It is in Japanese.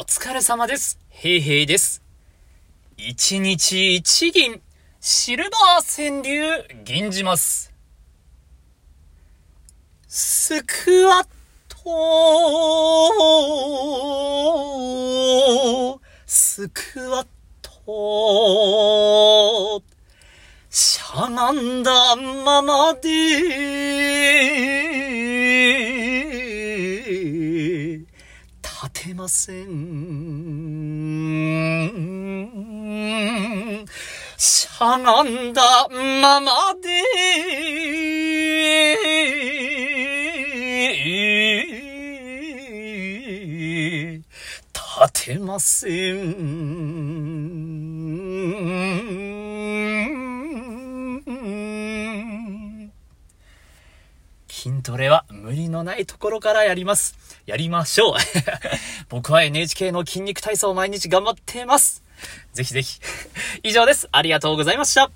お疲れ様です。平平です。一日一銀、シルバー川柳、銀じます。スクワット、スクワット、しゃがんだままで、立てません。しゃがんだままで、立てません。筋トレは無理のないところからやります。やりましょう。僕は NHK の筋肉体操を毎日頑張っています。ぜひぜひ。以上です。ありがとうございました。